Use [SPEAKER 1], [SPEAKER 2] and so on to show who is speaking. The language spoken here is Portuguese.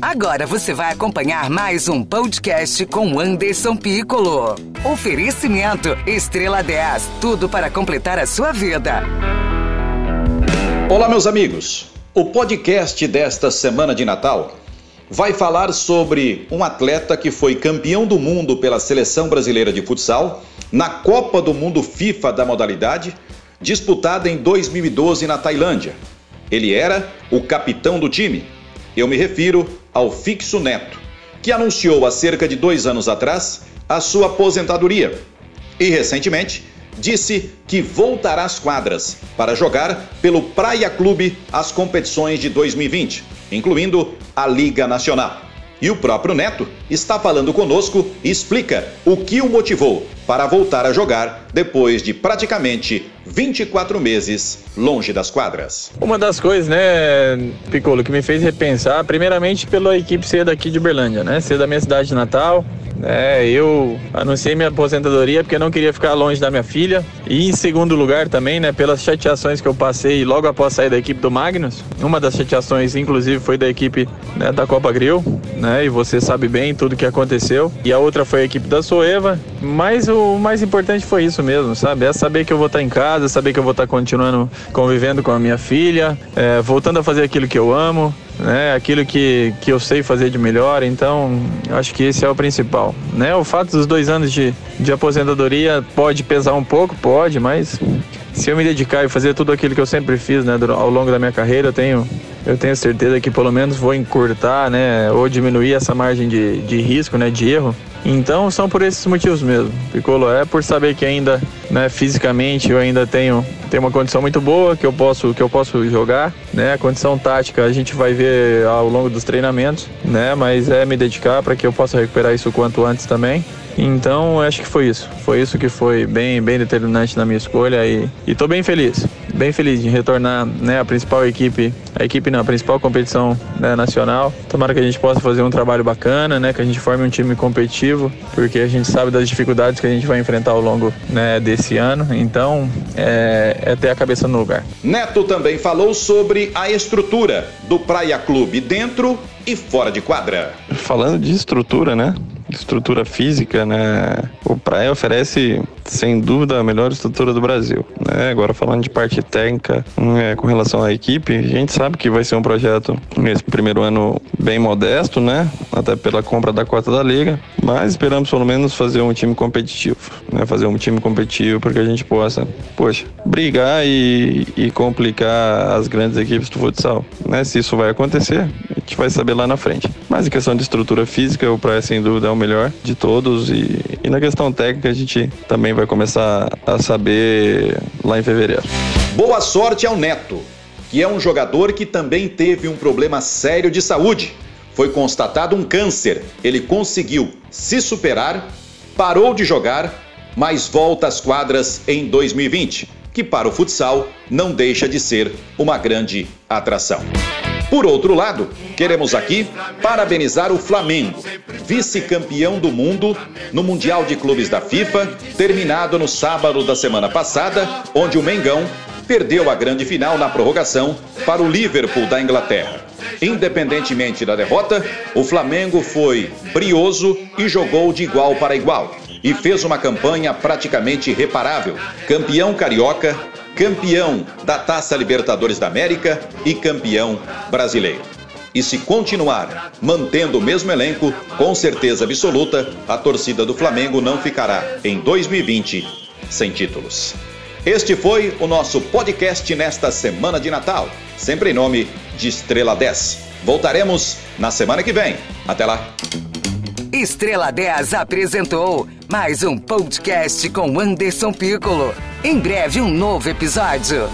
[SPEAKER 1] Agora você vai acompanhar mais um podcast com Anderson Piccolo. Oferecimento Estrela 10, tudo para completar a sua vida.
[SPEAKER 2] Olá, meus amigos. O podcast desta semana de Natal vai falar sobre um atleta que foi campeão do mundo pela seleção brasileira de futsal na Copa do Mundo FIFA da modalidade, disputada em 2012 na Tailândia. Ele era o capitão do time. Eu me refiro ao Fixo Neto, que anunciou há cerca de dois anos atrás a sua aposentadoria e recentemente disse que voltará às quadras para jogar pelo Praia Clube as competições de 2020, incluindo a Liga Nacional. E o próprio Neto está falando conosco e explica o que o motivou para voltar a jogar depois de praticamente 24 meses longe das quadras.
[SPEAKER 3] Uma das coisas, né, Piccolo, que me fez repensar, primeiramente pela equipe ser daqui de Uberlândia, né, ser da minha cidade de Natal, é, eu anunciei minha aposentadoria porque não queria ficar longe da minha filha. E em segundo lugar também, né, pelas chateações que eu passei logo após sair da equipe do Magnus. Uma das chateações, inclusive, foi da equipe né, da Copa Grill, né? E você sabe bem tudo que aconteceu. E a outra foi a equipe da Soeva. Mas o mais importante foi isso mesmo, sabe? É saber que eu vou estar em casa, saber que eu vou estar continuando convivendo com a minha filha, é, voltando a fazer aquilo que eu amo né? Aquilo que, que eu sei fazer de melhor, então acho que esse é o principal, né? O fato dos dois anos de, de aposentadoria pode pesar um pouco, pode, mas se eu me dedicar e fazer tudo aquilo que eu sempre fiz, né, ao longo da minha carreira, eu tenho, eu tenho certeza que pelo menos vou encurtar, né, ou diminuir essa margem de, de risco, né, de erro. Então são por esses motivos mesmo. Piccolo é por saber que ainda, né, fisicamente eu ainda tenho, tenho uma condição muito boa que eu posso que eu posso jogar, né? A condição tática a gente vai ver ao longo dos treinamentos, né? Mas é me dedicar para que eu possa recuperar isso o quanto antes também. Então, acho que foi isso. Foi isso que foi bem, bem determinante na minha escolha e estou bem feliz. Bem feliz de retornar né, à principal equipe, a equipe na principal competição né, nacional. Tomara que a gente possa fazer um trabalho bacana, né, que a gente forme um time competitivo, porque a gente sabe das dificuldades que a gente vai enfrentar ao longo né, desse ano. Então, é, é ter a cabeça no lugar.
[SPEAKER 2] Neto também falou sobre a estrutura do Praia Clube dentro e fora de quadra.
[SPEAKER 3] Falando de estrutura, né? Estrutura física, né? O Praia oferece, sem dúvida, a melhor estrutura do Brasil. Né? Agora, falando de parte técnica, né, com relação à equipe, a gente sabe que vai ser um projeto nesse primeiro ano bem modesto, né? Até pela compra da cota da Liga, mas esperamos pelo menos fazer um time competitivo, né? Fazer um time competitivo para que a gente possa, poxa, brigar e, e complicar as grandes equipes do futsal, né? Se isso vai acontecer, gente vai saber lá na frente. Mas em questão de estrutura física, o Praia sem dúvida é o melhor de todos e, e na questão técnica a gente também vai começar a saber lá em fevereiro.
[SPEAKER 2] Boa sorte ao Neto, que é um jogador que também teve um problema sério de saúde. Foi constatado um câncer. Ele conseguiu se superar, parou de jogar, mas volta às quadras em 2020, que para o futsal não deixa de ser uma grande atração. Por outro lado, queremos aqui parabenizar o Flamengo, vice-campeão do mundo no Mundial de Clubes da FIFA, terminado no sábado da semana passada, onde o Mengão perdeu a grande final na prorrogação para o Liverpool da Inglaterra. Independentemente da derrota, o Flamengo foi brioso e jogou de igual para igual e fez uma campanha praticamente reparável. Campeão carioca, campeão da Taça Libertadores da América e campeão brasileiro. E se continuar mantendo o mesmo elenco, com certeza absoluta, a torcida do Flamengo não ficará em 2020 sem títulos. Este foi o nosso podcast nesta semana de Natal, sempre em nome de Estrela 10. Voltaremos na semana que vem. Até lá.
[SPEAKER 1] Estrela 10 apresentou mais um podcast com Anderson Piccolo. Em breve, um novo episódio.